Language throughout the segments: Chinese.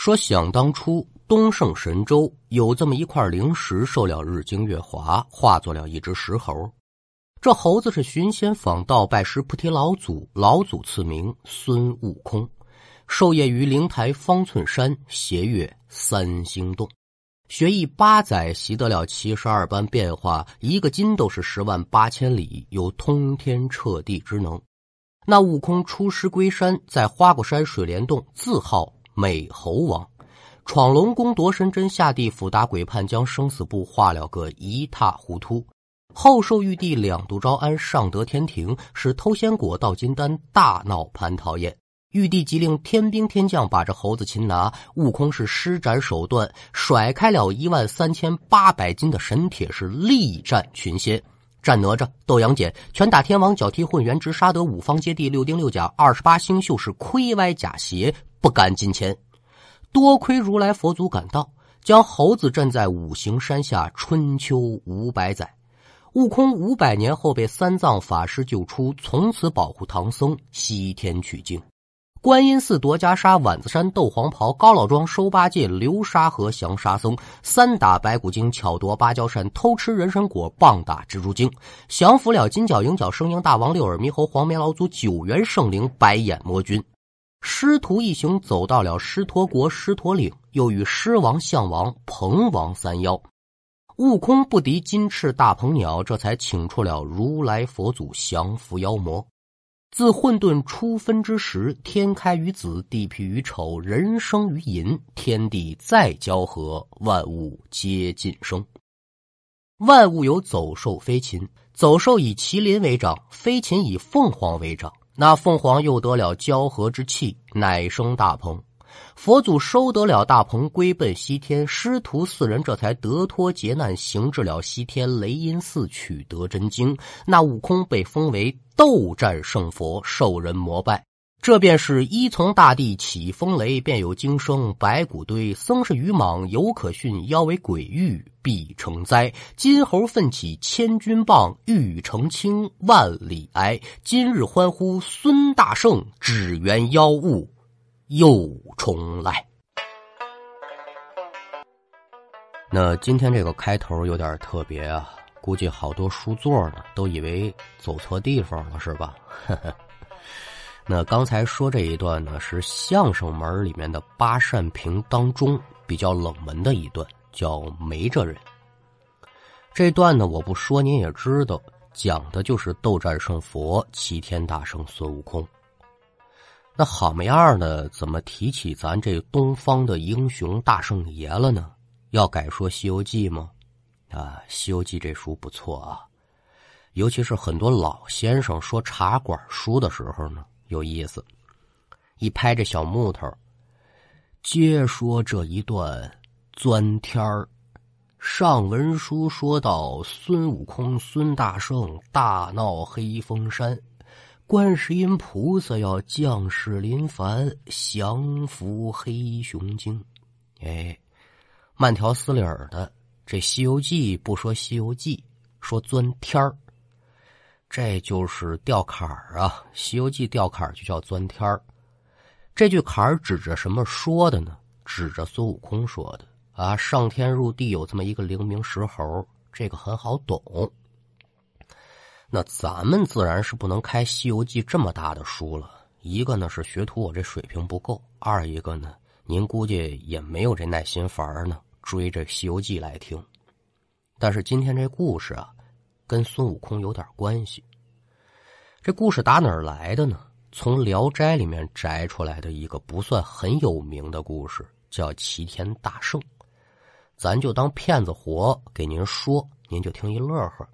说想当初东胜神州有这么一块灵石，受了日精月华，化作了一只石猴。这猴子是寻仙访道，拜师菩提老祖，老祖赐名孙悟空，授业于灵台方寸山，斜月三星洞。学艺八载，习得了七十二般变化，一个筋斗是十万八千里，有通天彻地之能。那悟空出师归山，在花果山水帘洞自号美猴王，闯龙宫夺神针，下地府打鬼判，将生死簿画了个一塌糊涂。后受玉帝两度招安，上得天庭，使偷仙果到金丹，大闹蟠桃宴。玉帝即令天兵天将把这猴子擒拿，悟空是施展手段，甩开了一万三千八百斤的神铁，是力战群仙。战哪吒、斗杨戬、拳打天王、脚踢混元，直杀得五方揭谛、六丁六甲、二十八星宿，是亏歪假邪，不敢近前。多亏如来佛祖赶到，将猴子镇在五行山下，春秋五百载。悟空五百年后被三藏法师救出，从此保护唐僧西天取经。观音寺夺袈裟，碗子山斗黄袍，高老庄收八戒，流沙河降沙僧，三打白骨精，巧夺芭蕉扇，偷吃人参果，棒打蜘蛛精，降服了金角、银角、生鹰大王、六耳猕猴、黄眉老祖、九元圣灵、白眼魔君。师徒一行走到了狮驼国狮驼岭，又与狮王、象王、鹏王三妖。悟空不敌金翅大鹏鸟，这才请出了如来佛祖降服妖魔。自混沌初分之时，天开于子，地辟于丑，人生于寅，天地再交合，万物皆尽生。万物有走兽、飞禽，走兽以麒麟为长，飞禽以凤凰为长。那凤凰又得了交合之气，乃生大鹏。佛祖收得了大鹏，归奔西天。师徒四人这才得脱劫难，行至了西天雷音寺，取得真经。那悟空被封为斗战胜佛，受人膜拜。这便是一从大地起风雷，便有惊声白骨堆。僧是愚莽犹可训，妖为鬼域必成灾。金猴奋起千钧棒，欲成清万里哀。今日欢呼孙大圣，只缘妖物。又重来。那今天这个开头有点特别啊，估计好多书座呢都以为走错地方了，是吧？呵 呵那刚才说这一段呢，是相声门里面的八扇屏当中比较冷门的一段，叫《没这人》。这段呢，我不说您也知道，讲的就是斗战胜佛、齐天大圣孙悟空。那好没样呢？怎么提起咱这东方的英雄大圣爷了呢？要改说《西游记》吗？啊，《西游记》这书不错啊，尤其是很多老先生说茶馆书的时候呢，有意思。一拍这小木头，接说这一段钻天儿。上文书说到孙悟空、孙大圣大闹黑风山。观世音菩萨要降世临凡，降服黑熊精。哎，慢条斯理的，这《西游记》不说《西游记》，说钻天儿，这就是掉坎儿啊！《西游记》掉坎儿就叫钻天儿。这句坎儿指着什么说的呢？指着孙悟空说的啊！上天入地有这么一个灵明石猴，这个很好懂。那咱们自然是不能开《西游记》这么大的书了。一个呢是学徒我这水平不够，二一个呢，您估计也没有这耐心烦儿呢，追着《西游记》来听。但是今天这故事啊，跟孙悟空有点关系。这故事打哪儿来的呢？从《聊斋》里面摘出来的一个不算很有名的故事，叫齐天大圣。咱就当骗子活给您说，您就听一乐呵。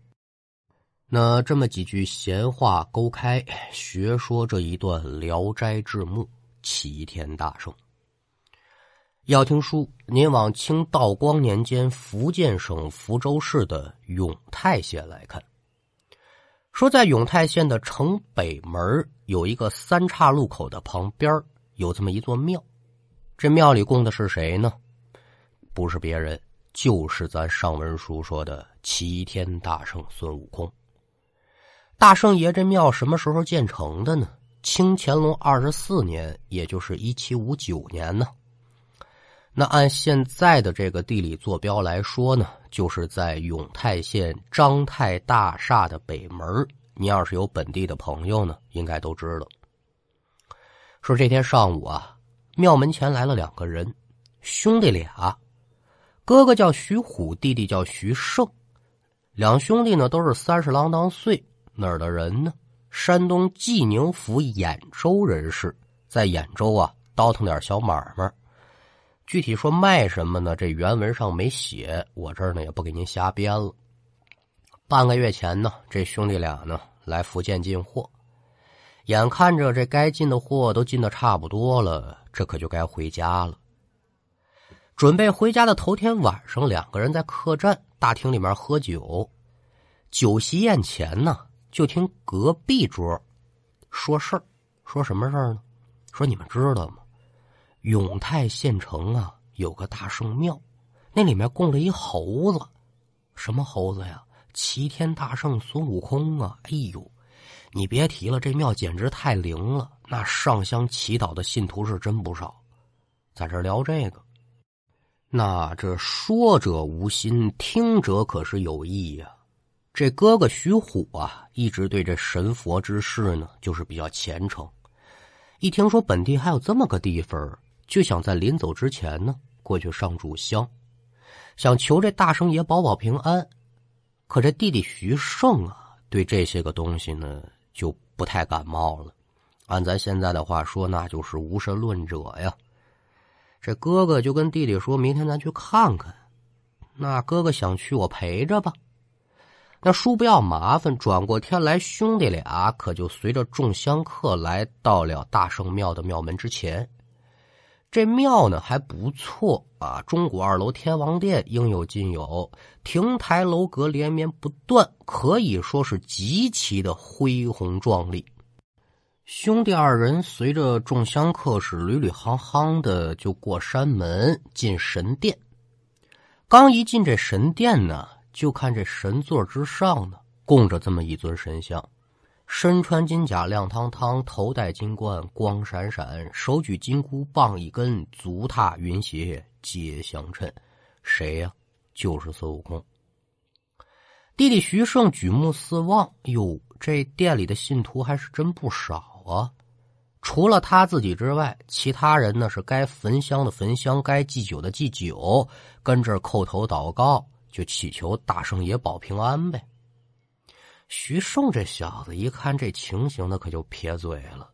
那这么几句闲话勾开，学说这一段《聊斋志异》，齐天大圣。要听书，您往清道光年间福建省福州市的永泰县来看。说在永泰县的城北门有一个三岔路口的旁边有这么一座庙，这庙里供的是谁呢？不是别人，就是咱上文书说的齐天大圣孙悟空。大圣爷这庙什么时候建成的呢？清乾隆二十四年，也就是一七五九年呢。那按现在的这个地理坐标来说呢，就是在永泰县张泰大厦的北门。你要是有本地的朋友呢，应该都知道。说这天上午啊，庙门前来了两个人，兄弟俩，哥哥叫徐虎，弟弟叫徐胜。两兄弟呢都是三十郎当岁，哪儿的人呢？山东济宁府兖州人士，在兖州啊倒腾点小买卖。具体说卖什么呢？这原文上没写，我这儿呢也不给您瞎编了。半个月前呢，这兄弟俩呢来福建进货，眼看着这该进的货都进的差不多了，这可就该回家了。准备回家的头天晚上，两个人在客栈大厅里面喝酒，酒席宴前呢，就听隔壁桌说事儿，说什么事儿呢？说你们知道吗？永泰县城啊，有个大圣庙，那里面供着一猴子，什么猴子呀？齐天大圣孙悟空啊！哎呦，你别提了，这庙简直太灵了，那上香祈祷的信徒是真不少。在这聊这个，那这说者无心，听者可是有意呀。这哥哥徐虎啊，一直对这神佛之事呢，就是比较虔诚。一听说本地还有这么个地方。就想在临走之前呢，过去上炷香，想求这大圣爷保保平安。可这弟弟徐胜啊，对这些个东西呢，就不太感冒了。按咱现在的话说，那就是无神论者呀。这哥哥就跟弟弟说：“明天咱去看看。”那哥哥想去，我陪着吧。那叔不要麻烦。转过天来，兄弟俩可就随着众香客来到了大圣庙的庙门之前。这庙呢还不错啊，中古二楼天王殿应有尽有，亭台楼阁连绵不断，可以说是极其的恢宏壮丽。兄弟二人随着众香客是屡屡夯夯的就过山门进神殿，刚一进这神殿呢，就看这神座之上呢供着这么一尊神像。身穿金甲亮堂堂，头戴金冠光闪闪，手举金箍棒一根，足踏云鞋皆相称。谁呀？就是孙悟空。弟弟徐胜举目四望，哟，这店里的信徒还是真不少啊！除了他自己之外，其他人呢是该焚香的焚香，该祭酒的祭酒，跟这叩头祷告，就祈求大圣爷保平安呗。徐胜这小子一看这情形，那可就撇嘴了，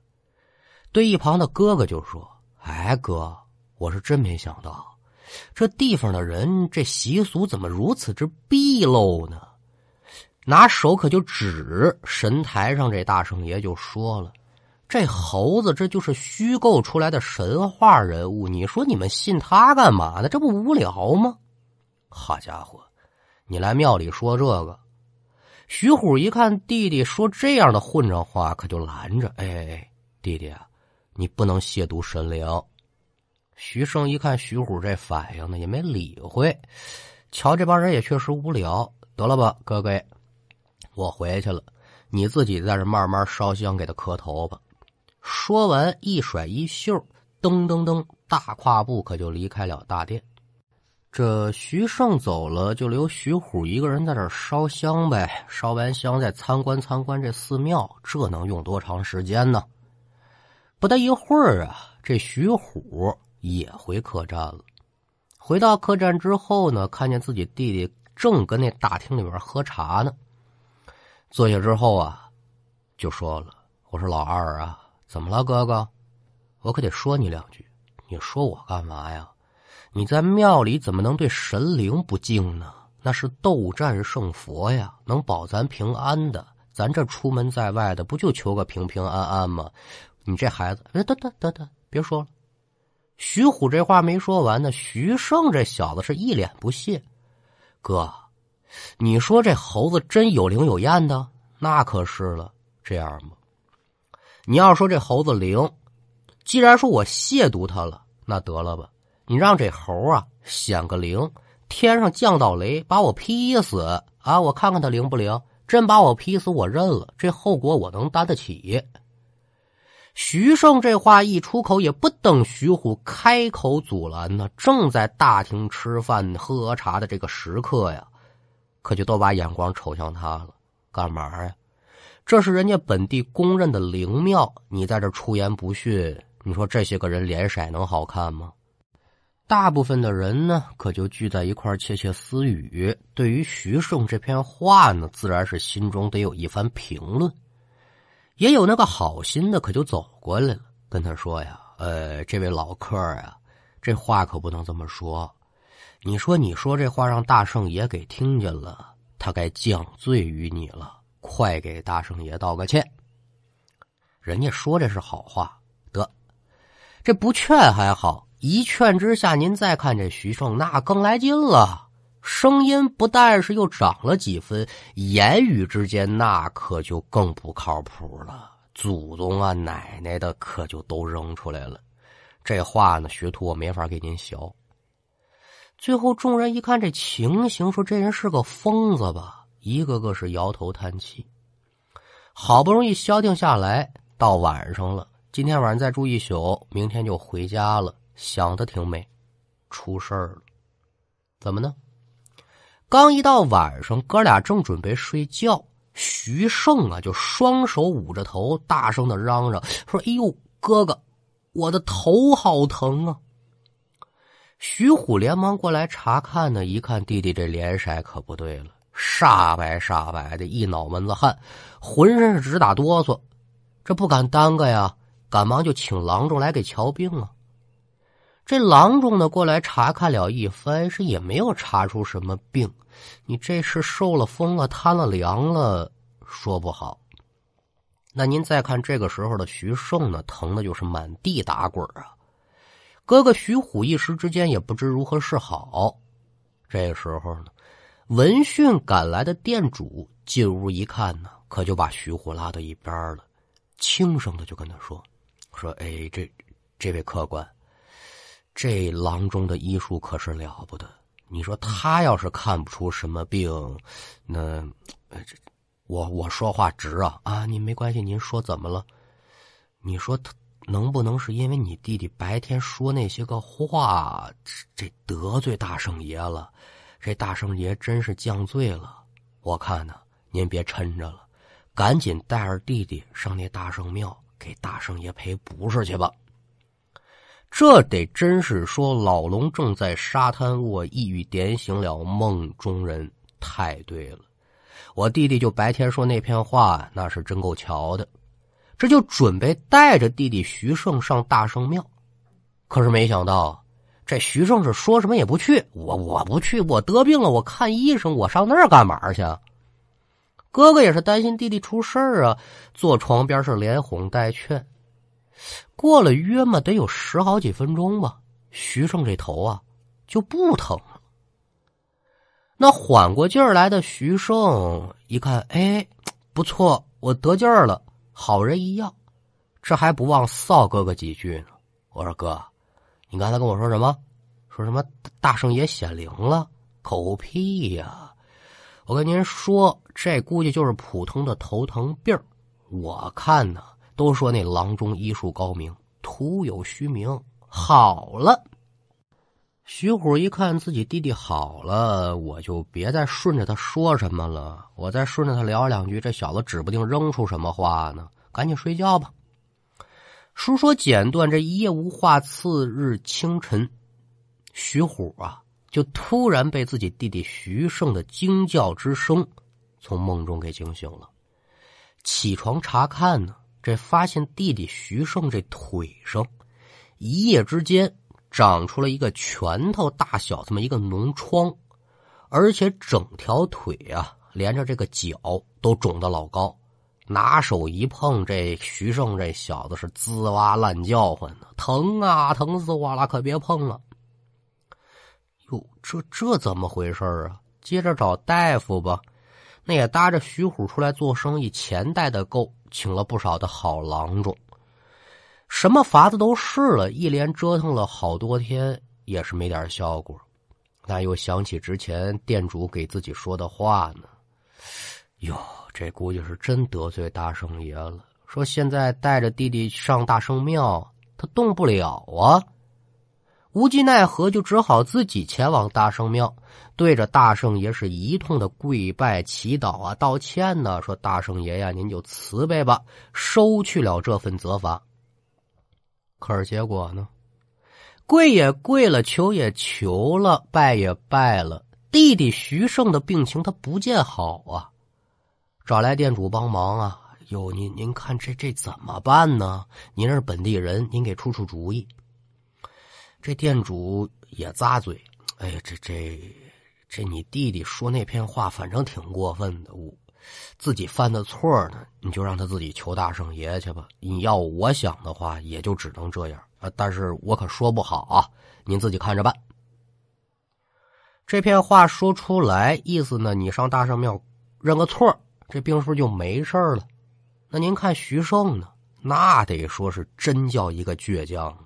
对一旁的哥哥就说：“哎，哥，我是真没想到，这地方的人这习俗怎么如此之毕陋呢？”拿手可就指神台上这大圣爷，就说了：“这猴子这就是虚构出来的神话人物，你说你们信他干嘛呢？这不无聊吗？”好家伙，你来庙里说这个。徐虎一看弟弟说这样的混账话，可就拦着：“哎，弟弟啊，你不能亵渎神灵。”徐胜一看徐虎这反应呢，也没理会。瞧这帮人也确实无聊，得了吧，哥哥，我回去了，你自己在这慢慢烧香给他磕头吧。说完，一甩衣袖，噔噔噔，大跨步可就离开了大殿。这徐胜走了，就留徐虎一个人在这烧香呗。烧完香，再参观参观这寺庙，这能用多长时间呢？不大一会儿啊，这徐虎也回客栈了。回到客栈之后呢，看见自己弟弟正跟那大厅里边喝茶呢。坐下之后啊，就说了：“我说老二啊，怎么了，哥哥？我可得说你两句。你说我干嘛呀？”你在庙里怎么能对神灵不敬呢？那是斗战胜佛呀，能保咱平安的。咱这出门在外的，不就求个平平安安吗？你这孩子，得得得得，别说了。徐虎这话没说完呢，徐胜这小子是一脸不屑。哥，你说这猴子真有灵有验的？那可是了。这样吗，你要说这猴子灵，既然说我亵渎他了，那得了吧。你让这猴啊显个灵，天上降道雷，把我劈死啊！我看看他灵不灵。真把我劈死，我认了。这后果我能担得起。徐盛这话一出口，也不等徐虎开口阻拦呢。正在大厅吃饭喝茶的这个时刻呀，可就都把眼光瞅向他了。干嘛呀？这是人家本地公认的灵庙，你在这出言不逊，你说这些个人脸色能好看吗？大部分的人呢，可就聚在一块窃窃私语。对于徐盛这篇话呢，自然是心中得有一番评论。也有那个好心的，可就走过来了，跟他说呀：“呃，这位老客啊，这话可不能这么说。你说，你说这话让大圣爷给听见了，他该降罪于你了。快给大圣爷道个歉。人家说这是好话，得，这不劝还好，一劝之下，您再看这徐盛，那更来劲了。”声音不但是又涨了几分，言语之间那可就更不靠谱了。祖宗啊，奶奶的，可就都扔出来了。这话呢，学徒我没法给您学。最后众人一看这情形，说这人是个疯子吧？一个个是摇头叹气。好不容易消停下来，到晚上了，今天晚上再住一宿，明天就回家了。想的挺美，出事儿了，怎么呢？刚一到晚上，哥俩正准备睡觉，徐胜啊就双手捂着头，大声的嚷嚷说：“哎呦，哥哥，我的头好疼啊！”徐虎连忙过来查看呢，一看弟弟这脸色可不对了，煞白煞白的，一脑门子汗，浑身是直打哆嗦。这不敢耽搁呀，赶忙就请郎中来给瞧病啊。这郎中呢过来查看了一番，是也没有查出什么病。你这是受了风了，贪了凉了，说不好。那您再看这个时候的徐胜呢，疼的就是满地打滚啊。哥哥徐虎一时之间也不知如何是好。这时候呢，闻讯赶来的店主进屋一看呢，可就把徐虎拉到一边了，轻声的就跟他说：“说哎，这这位客官。”这郎中的医术可是了不得。你说他要是看不出什么病，那这我我说话直啊啊！您没关系，您说怎么了？你说他能不能是因为你弟弟白天说那些个话，这得罪大圣爷了？这大圣爷真是降罪了。我看呢，您别抻着了，赶紧带着弟弟上那大圣庙给大圣爷赔不是去吧。这得真是说，老龙正在沙滩卧，一语点醒了梦中人。太对了，我弟弟就白天说那片话，那是真够巧的。这就准备带着弟弟徐胜上大圣庙，可是没想到，这徐胜是说什么也不去。我我不去，我得病了，我看医生，我上那儿干嘛去？哥哥也是担心弟弟出事啊，坐床边是连哄带劝。过了约么得有十好几分钟吧，徐胜这头啊就不疼了。那缓过劲儿来的徐胜一看，哎，不错，我得劲儿了，好人一样，这还不忘臊哥哥几句呢。我说哥，你刚才跟我说什么？说什么大圣爷显灵了？狗屁呀！我跟您说，这估计就是普通的头疼病我看呢。都说那郎中医术高明，徒有虚名。好了，徐虎一看自己弟弟好了，我就别再顺着他说什么了。我再顺着他聊两句，这小子指不定扔出什么话呢。赶紧睡觉吧。书说简短，这一夜无话。次日清晨，徐虎啊，就突然被自己弟弟徐胜的惊叫之声从梦中给惊醒了。起床查看呢。这发现弟弟徐胜这腿上，一夜之间长出了一个拳头大小这么一个脓疮，而且整条腿啊，连着这个脚都肿得老高。拿手一碰，这徐胜这小子是滋哇乱叫唤呢，疼啊，疼死我了！可别碰了。哟，这这怎么回事啊？接着找大夫吧。那也搭着徐虎出来做生意，钱带的够。请了不少的好郎中，什么法子都试了，一连折腾了好多天，也是没点效果。那又想起之前店主给自己说的话呢，哟，这估计是真得罪大圣爷了。说现在带着弟弟上大圣庙，他动不了啊。无计奈何，就只好自己前往大圣庙，对着大圣爷是一通的跪拜、祈祷啊、道歉呢。说大圣爷呀，您就慈悲吧，收去了这份责罚。可是结果呢？跪也跪了，求也求了，拜也拜了，弟弟徐胜的病情他不见好啊，找来店主帮忙啊。哟，您您看这这怎么办呢？您是本地人，您给出出主意。这店主也咂嘴，哎呀，这这这，你弟弟说那片话，反正挺过分的。我自己犯的错呢，你就让他自己求大圣爷去吧。你要我想的话，也就只能这样啊。但是我可说不好啊，您自己看着办。这片话说出来，意思呢，你上大圣庙认个错，这病是不是就没事了？那您看徐胜呢？那得说是真叫一个倔强。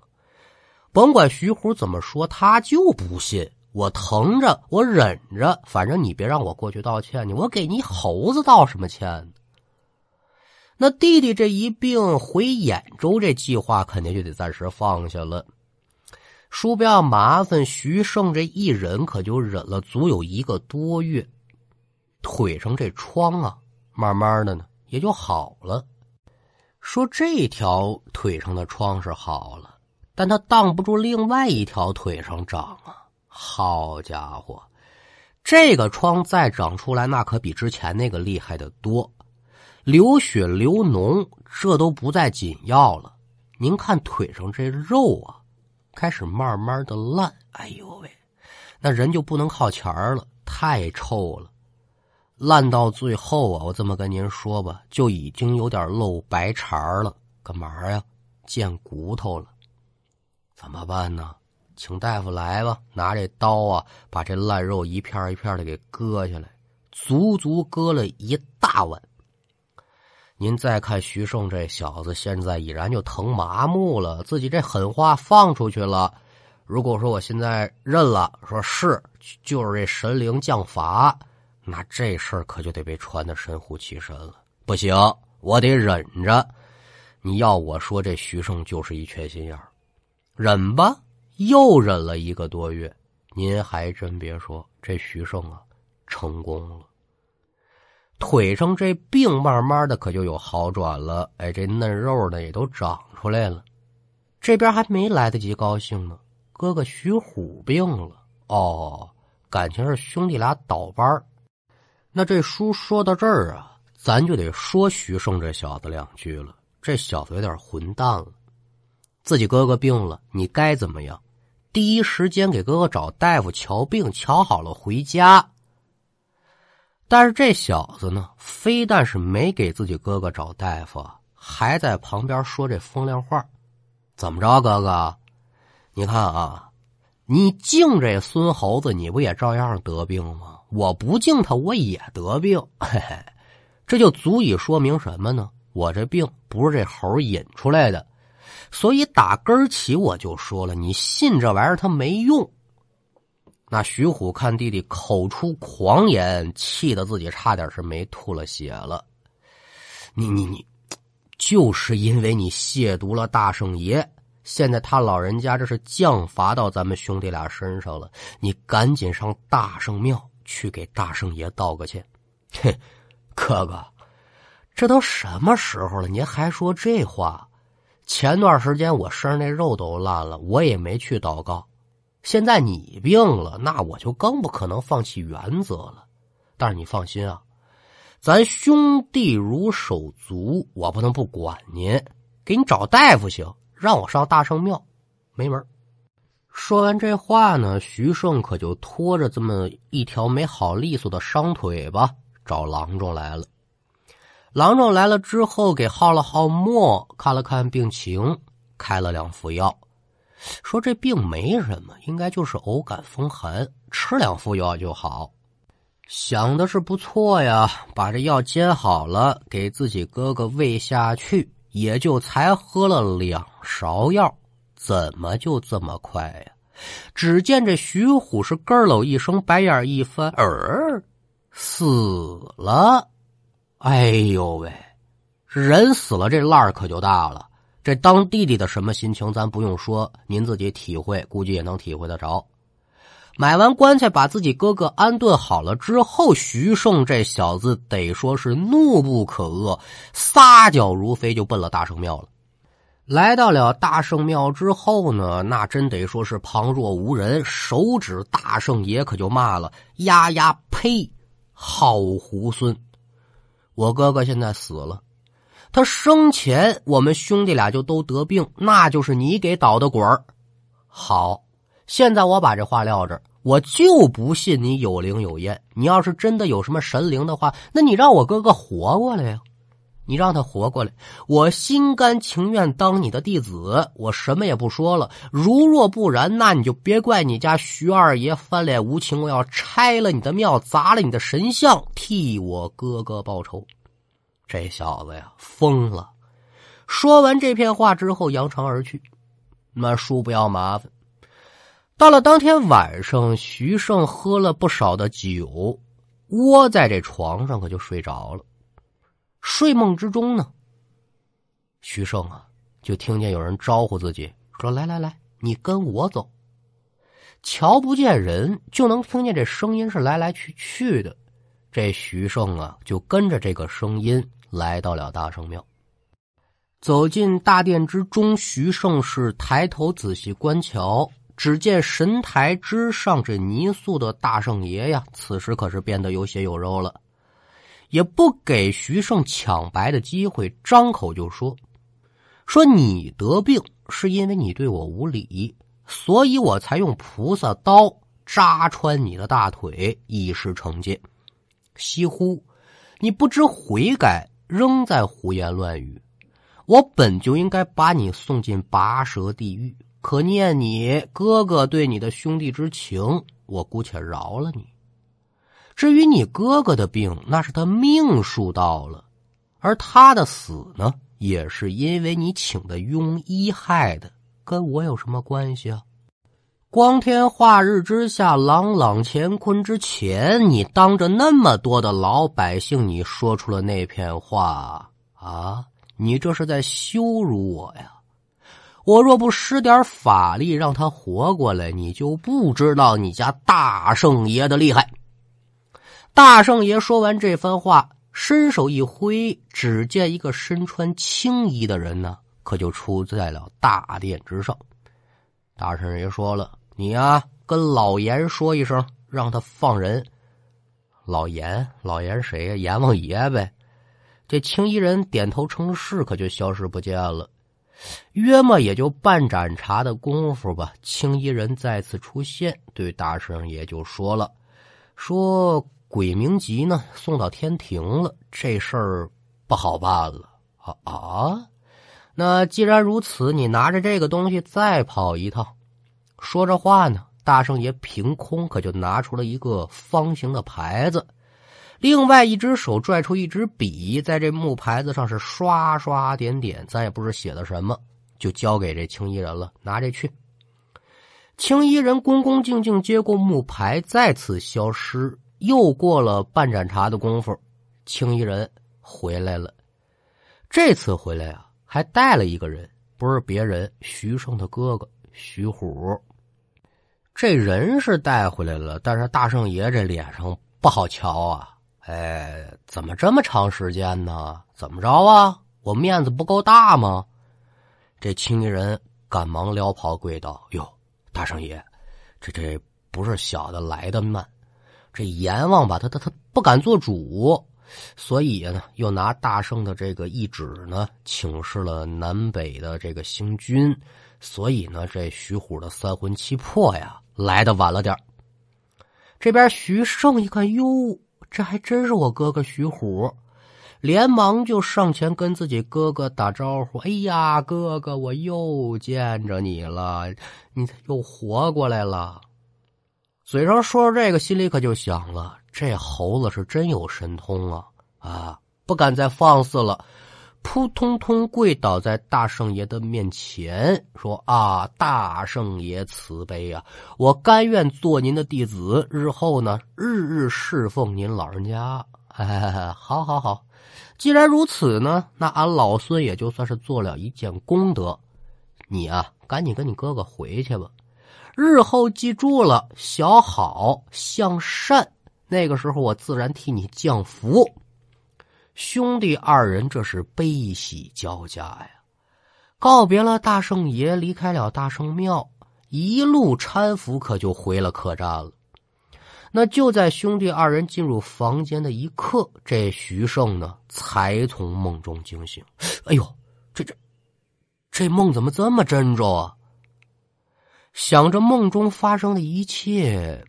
甭管徐虎怎么说，他就不信。我疼着，我忍着，反正你别让我过去道歉去。我给你猴子道什么歉？那弟弟这一病，回兖州这计划肯定就得暂时放下了。叔不要麻烦，徐胜这一忍可就忍了足有一个多月，腿上这疮啊，慢慢的呢也就好了。说这条腿上的疮是好了。但他挡不住另外一条腿上长啊！好家伙，这个疮再长出来，那可比之前那个厉害的多，流血流脓，这都不再紧要了。您看腿上这肉啊，开始慢慢的烂。哎呦喂，那人就不能靠前了，太臭了。烂到最后啊，我这么跟您说吧，就已经有点露白茬了。干嘛呀？见骨头了。怎么办呢？请大夫来吧，拿这刀啊，把这烂肉一片一片的给割下来，足足割了一大碗。您再看徐胜这小子，现在已然就疼麻木了，自己这狠话放出去了。如果说我现在认了，说是就是这神灵降罚，那这事儿可就得被传的神乎其神了。不行，我得忍着。你要我说，这徐胜就是一缺心眼儿。忍吧，又忍了一个多月。您还真别说，这徐胜啊，成功了。腿上这病慢慢的可就有好转了。哎，这嫩肉呢也都长出来了。这边还没来得及高兴呢，哥哥徐虎病了。哦，感情是兄弟俩倒班那这书说到这儿啊，咱就得说徐胜这小子两句了。这小子有点混蛋了。自己哥哥病了，你该怎么样？第一时间给哥哥找大夫瞧病，瞧好了回家。但是这小子呢，非但是没给自己哥哥找大夫，还在旁边说这风凉话。怎么着，哥哥？你看啊，你敬这孙猴子，你不也照样得病吗？我不敬他，我也得病。嘿嘿，这就足以说明什么呢？我这病不是这猴引出来的。所以打根儿起，我就说了，你信这玩意儿，它没用。那徐虎看弟弟口出狂言，气得自己差点是没吐了血了。你你你，就是因为你亵渎了大圣爷，现在他老人家这是降罚到咱们兄弟俩身上了。你赶紧上大圣庙去给大圣爷道个歉。哼，哥哥，这都什么时候了，您还说这话？前段时间我身上那肉都烂了，我也没去祷告。现在你病了，那我就更不可能放弃原则了。但是你放心啊，咱兄弟如手足，我不能不管您，给你找大夫行，让我上大圣庙，没门。说完这话呢，徐胜可就拖着这么一条没好利索的伤腿吧，找郎中来了。郎中来了之后，给号了号墨，看了看病情，开了两副药，说这病没什么，应该就是偶感风寒，吃两副药就好。想的是不错呀，把这药煎好了，给自己哥哥喂下去，也就才喝了两勺药，怎么就这么快呀？只见这徐虎是咯喽一声，白眼一翻，儿死了。哎呦喂，人死了，这烂儿可就大了。这当弟弟的什么心情，咱不用说，您自己体会，估计也能体会得着。买完棺材，把自己哥哥安顿好了之后，徐胜这小子得说是怒不可遏，撒脚如飞就奔了大圣庙了。来到了大圣庙之后呢，那真得说是旁若无人，手指大圣爷可就骂了：“呀呀，呸！好猢狲！我哥哥现在死了。”他生前，我们兄弟俩就都得病，那就是你给捣的鬼。好，现在我把这话撂这，我就不信你有灵有验。你要是真的有什么神灵的话，那你让我哥哥活过来呀？你让他活过来，我心甘情愿当你的弟子，我什么也不说了。如若不然，那你就别怪你家徐二爷翻脸无情，我要拆了你的庙，砸了你的神像，替我哥哥报仇。这小子呀，疯了！说完这片话之后，扬长而去。那叔不要麻烦。到了当天晚上，徐胜喝了不少的酒，窝在这床上，可就睡着了。睡梦之中呢，徐胜啊，就听见有人招呼自己，说：“来来来，你跟我走。”瞧不见人，就能听见这声音是来来去去的。这徐胜啊，就跟着这个声音。来到了大圣庙，走进大殿之中，徐胜是抬头仔细观瞧，只见神台之上这泥塑的大圣爷呀，此时可是变得有血有肉了，也不给徐胜抢白的机会，张口就说：“说你得病是因为你对我无礼，所以我才用菩萨刀扎穿你的大腿，以示惩戒。惜乎，你不知悔改。”仍在胡言乱语，我本就应该把你送进拔舌地狱，可念你哥哥对你的兄弟之情，我姑且饶了你。至于你哥哥的病，那是他命数到了，而他的死呢，也是因为你请的庸医害的，跟我有什么关系啊？光天化日之下，朗朗乾坤之前，你当着那么多的老百姓，你说出了那片话啊！你这是在羞辱我呀！我若不施点法力让他活过来，你就不知道你家大圣爷的厉害。大圣爷说完这番话，伸手一挥，只见一个身穿青衣的人呢，可就出在了大殿之上。大圣爷说了。你呀，跟老严说一声，让他放人。老严，老严谁呀？阎王爷呗。这青衣人点头称是，可就消失不见了。约莫也就半盏茶的功夫吧，青衣人再次出现，对大圣爷就说了：“说鬼名吉呢，送到天庭了，这事儿不好办了。”啊啊！那既然如此，你拿着这个东西再跑一趟。说着话呢，大圣爷凭空可就拿出了一个方形的牌子，另外一只手拽出一支笔，在这木牌子上是刷刷点点，咱也不知写的什么，就交给这青衣人了，拿这去。青衣人恭恭敬敬接过木牌，再次消失。又过了半盏茶的功夫，青衣人回来了。这次回来啊，还带了一个人，不是别人，徐胜的哥哥。徐虎，这人是带回来了，但是大圣爷这脸上不好瞧啊！哎，怎么这么长时间呢？怎么着啊？我面子不够大吗？这青衣人赶忙撩袍跪道：“哟，大圣爷，这这不是小的来的慢，这阎王吧，他他他不敢做主，所以呢，又拿大圣的这个懿旨呢，请示了南北的这个星君。”所以呢，这徐虎的三魂七魄呀，来的晚了点这边徐胜一看，哟，这还真是我哥哥徐虎，连忙就上前跟自己哥哥打招呼：“哎呀，哥哥，我又见着你了，你又活过来了。”嘴上说着这个，心里可就想了：这猴子是真有神通啊！啊，不敢再放肆了。扑通通跪倒在大圣爷的面前，说：“啊，大圣爷慈悲啊！我甘愿做您的弟子，日后呢，日日侍奉您老人家。哎，好，好，好。既然如此呢，那俺老孙也就算是做了一件功德。你啊，赶紧跟你哥哥回去吧。日后记住了，小好向善。那个时候，我自然替你降福。兄弟二人这是悲喜交加呀，告别了大圣爷，离开了大圣庙，一路搀扶，可就回了客栈了。那就在兄弟二人进入房间的一刻，这徐胜呢才从梦中惊醒。哎呦，这这这梦怎么这么真着啊？想着梦中发生的一切，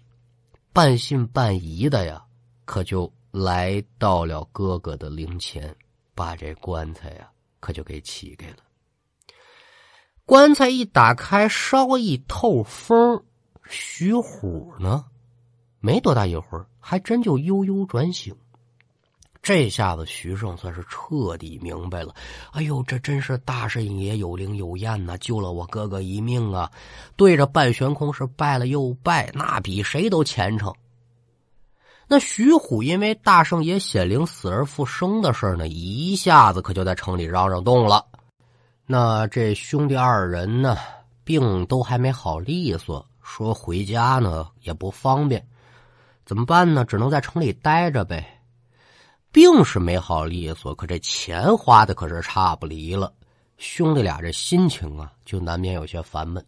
半信半疑的呀，可就来到了哥哥的灵前，把这棺材呀，可就给起开了。棺材一打开，稍一透风，徐虎呢，没多大一会儿，还真就悠悠转醒。这下子徐胜算是彻底明白了，哎呦，这真是大圣爷有灵有验呐，救了我哥哥一命啊！对着半悬空是拜了又拜，那比谁都虔诚。那徐虎因为大圣爷显灵死而复生的事呢，一下子可就在城里嚷嚷动了。那这兄弟二人呢，病都还没好利索，说回家呢也不方便，怎么办呢？只能在城里待着呗。病是没好利索，可这钱花的可是差不离了。兄弟俩这心情啊，就难免有些烦闷。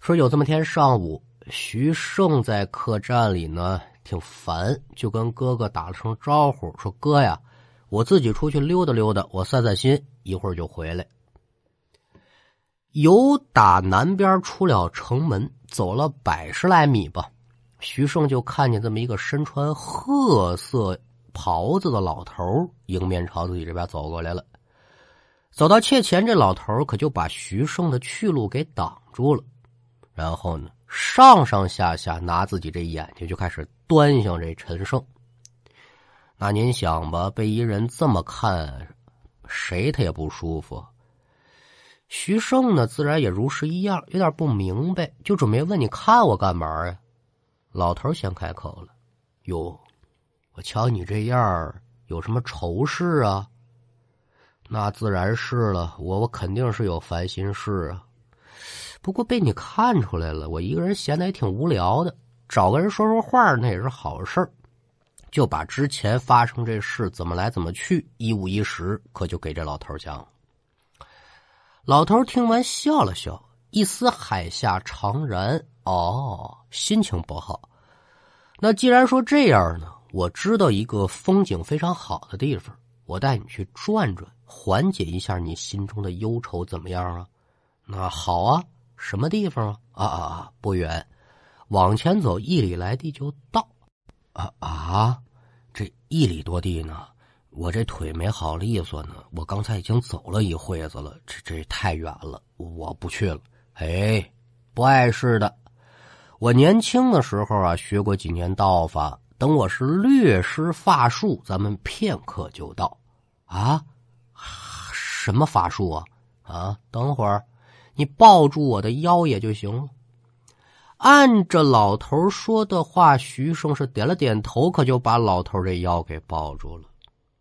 说有这么天上午，徐胜在客栈里呢，挺烦，就跟哥哥打了声招呼，说：“哥呀，我自己出去溜达溜达，我散散心，一会儿就回来。”由打南边出了城门，走了百十来米吧，徐胜就看见这么一个身穿褐色。袍子的老头迎面朝自己这边走过来了，走到切前，这老头可就把徐胜的去路给挡住了，然后呢，上上下下拿自己这眼睛就开始端详这陈胜。那您想吧，被一人这么看，谁他也不舒服。徐胜呢，自然也如是一样，有点不明白，就准备问你看我干嘛呀？老头先开口了：“哟。”我瞧你这样有什么愁事啊？那自然是了，我我肯定是有烦心事啊。不过被你看出来了，我一个人闲的也挺无聊的，找个人说说话那也是好事就把之前发生这事怎么来怎么去一五一十，可就给这老头讲。老头听完笑了笑，一丝海下长然。哦，心情不好。那既然说这样呢？我知道一个风景非常好的地方，我带你去转转，缓解一下你心中的忧愁，怎么样啊？那好啊，什么地方啊？啊啊啊！不远，往前走一里来地就到。啊啊！这一里多地呢，我这腿没好利索呢，我刚才已经走了一会子了，这这太远了，我不去了。哎，不碍事的，我年轻的时候啊，学过几年道法。等我是略施法术，咱们片刻就到。啊，什么法术啊？啊，等会儿，你抱住我的腰也就行了。按着老头说的话，徐胜是点了点头，可就把老头这腰给抱住了。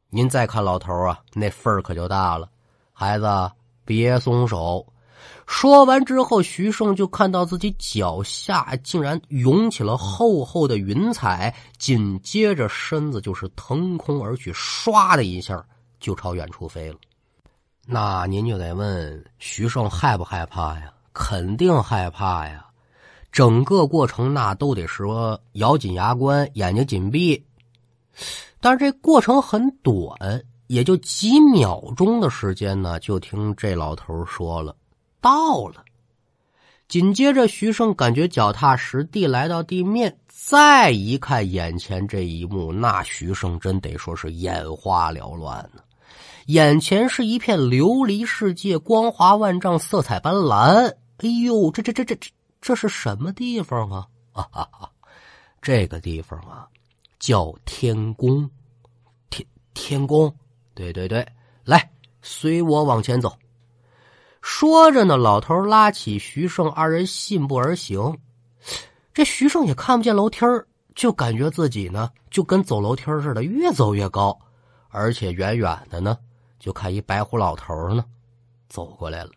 您再看老头啊，那份儿可就大了。孩子，别松手。说完之后，徐胜就看到自己脚下竟然涌起了厚厚的云彩，紧接着身子就是腾空而去，唰的一下就朝远处飞了。那您就得问徐胜害不害怕呀？肯定害怕呀！整个过程那都得说咬紧牙关，眼睛紧闭。但是这过程很短，也就几秒钟的时间呢。就听这老头说了。到了，紧接着徐胜感觉脚踏实地，来到地面，再一看眼前这一幕，那徐胜真得说是眼花缭乱呢。眼前是一片琉璃世界，光华万丈，色彩斑斓。哎呦，这这这这这这是什么地方啊？哈哈，这个地方啊，叫天宫。天天宫，对对对，来，随我往前走。说着呢，老头拉起徐胜，二人信步而行。这徐胜也看不见楼梯儿就感觉自己呢就跟走楼梯似的，越走越高，而且远远的呢就看一白胡老头呢走过来了。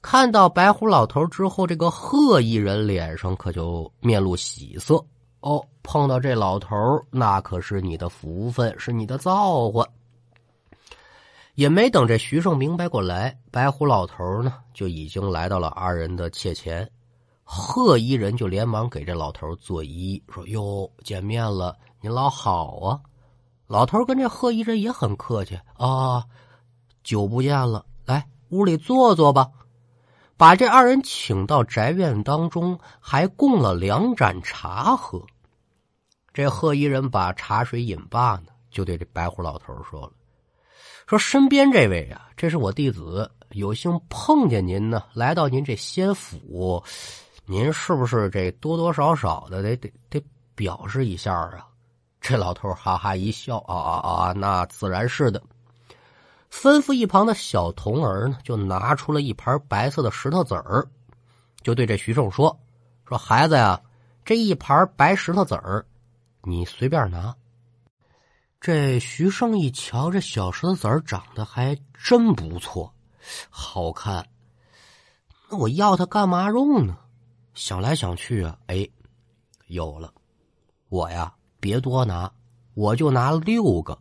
看到白胡老头之后，这个贺一人脸上可就面露喜色。哦，碰到这老头那可是你的福分，是你的造化。也没等这徐胜明白过来，白胡老头呢就已经来到了二人的妾前。贺一人就连忙给这老头作揖，说：“哟，见面了，您老好啊。”老头跟这贺一人也很客气啊，久不见了，来屋里坐坐吧。把这二人请到宅院当中，还供了两盏茶喝。这贺一人把茶水饮罢呢，就对这白胡老头说了：“说身边这位啊，这是我弟子，有幸碰见您呢，来到您这仙府，您是不是这多多少少的得得得表示一下啊？”这老头哈哈一笑：“啊啊啊，那自然是的。”吩咐一旁的小童儿呢，就拿出了一盘白色的石头子儿，就对这徐胜说：“说孩子呀，这一盘白石头子儿，你随便拿。”这徐胜一瞧，这小石子儿长得还真不错，好看。那我要它干嘛用呢？想来想去啊，哎，有了，我呀，别多拿，我就拿六个。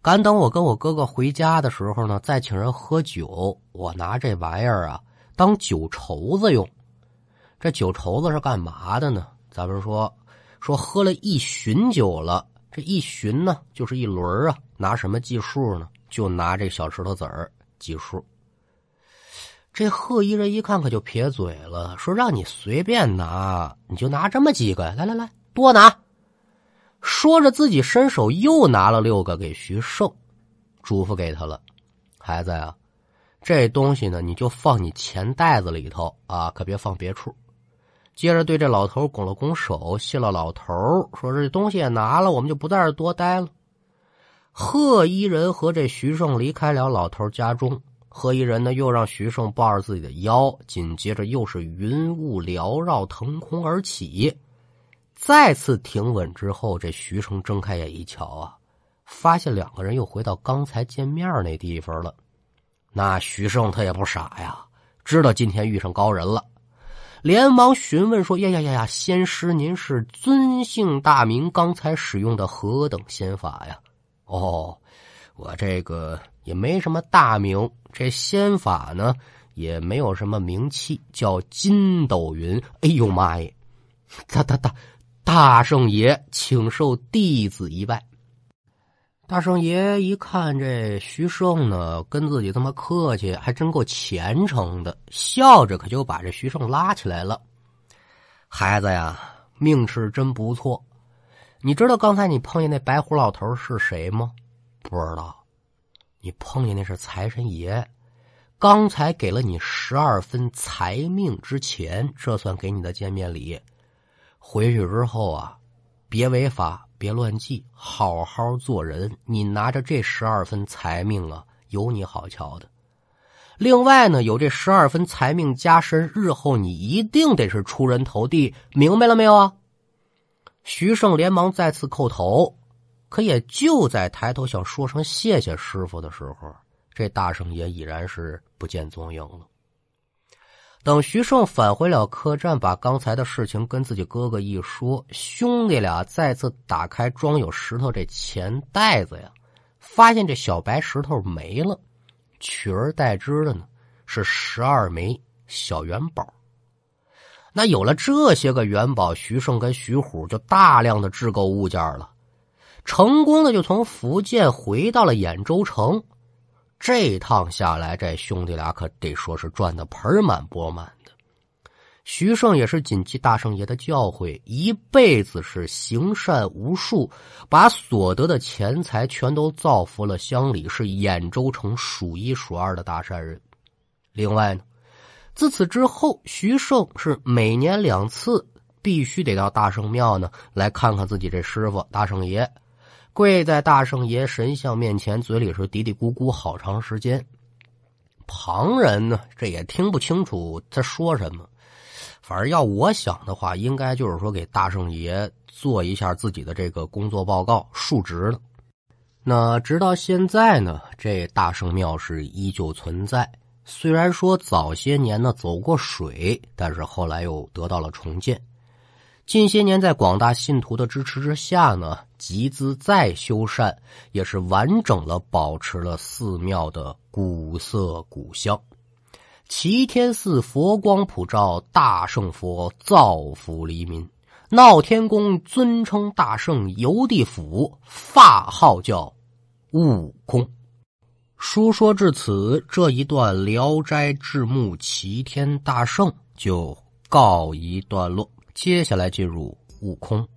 赶等我跟我哥哥回家的时候呢，再请人喝酒。我拿这玩意儿啊当酒筹子用。这酒筹子是干嘛的呢？咱们说说喝了一巡酒了，这一寻呢就是一轮啊。拿什么计数呢？就拿这小石头子儿计数。这贺一人一看可就撇嘴了，说让你随便拿，你就拿这么几个。来来来，多拿。说着，自己伸手又拿了六个给徐胜，嘱咐给他了：“孩子呀，这东西呢，你就放你钱袋子里头啊，可别放别处。”接着对这老头拱了拱手，谢了老头，说：“这东西也拿了，我们就不在这多待了。”贺一人和这徐胜离开了老头家中，贺一人呢又让徐胜抱着自己的腰，紧接着又是云雾缭绕，腾空而起。再次停稳之后，这徐胜睁开眼一瞧啊，发现两个人又回到刚才见面那地方了。那徐胜他也不傻呀，知道今天遇上高人了，连忙询问说：“呀呀呀呀，仙师您是尊姓大名？刚才使用的何等仙法呀？”哦，我这个也没什么大名，这仙法呢也没有什么名气，叫筋斗云。哎呦妈耶，大、大、大！大圣爷，请受弟子一拜。大圣爷一看这徐胜呢，跟自己这么客气，还真够虔诚的，笑着可就把这徐胜拉起来了。孩子呀，命是真不错。你知道刚才你碰见那白胡老头是谁吗？不知道。你碰见那是财神爷，刚才给了你十二分财命之钱，这算给你的见面礼。回去之后啊，别违法，别乱记，好好做人。你拿着这十二分财命啊，有你好瞧的。另外呢，有这十二分财命加身，日后你一定得是出人头地，明白了没有啊？徐胜连忙再次叩头，可也就在抬头想说声谢谢师傅的时候，这大圣爷已然是不见踪影了。等徐胜返回了客栈，把刚才的事情跟自己哥哥一说，兄弟俩再次打开装有石头这钱袋子呀，发现这小白石头没了，取而代之的呢是十二枚小元宝。那有了这些个元宝，徐胜跟徐虎就大量的制购物件了，成功的就从福建回到了兖州城。这趟下来，这兄弟俩可得说是赚的盆满钵满的。徐胜也是谨记大圣爷的教诲，一辈子是行善无数，把所得的钱财全都造福了乡里，是兖州城数一数二的大善人。另外呢，自此之后，徐胜是每年两次必须得到大圣庙呢来看看自己这师傅大圣爷。跪在大圣爷神像面前，嘴里是嘀嘀咕咕好长时间。旁人呢，这也听不清楚他说什么，反正要我想的话，应该就是说给大圣爷做一下自己的这个工作报告述职了。那直到现在呢，这大圣庙是依旧存在。虽然说早些年呢走过水，但是后来又得到了重建。近些年在广大信徒的支持之下呢，集资再修缮，也是完整了保持了寺庙的古色古香。齐天寺佛光普照，大圣佛造福黎民。闹天宫尊称大圣游地府，法号叫悟空。书说至此，这一段《聊斋志木齐天大圣》就告一段落。接下来进入悟空。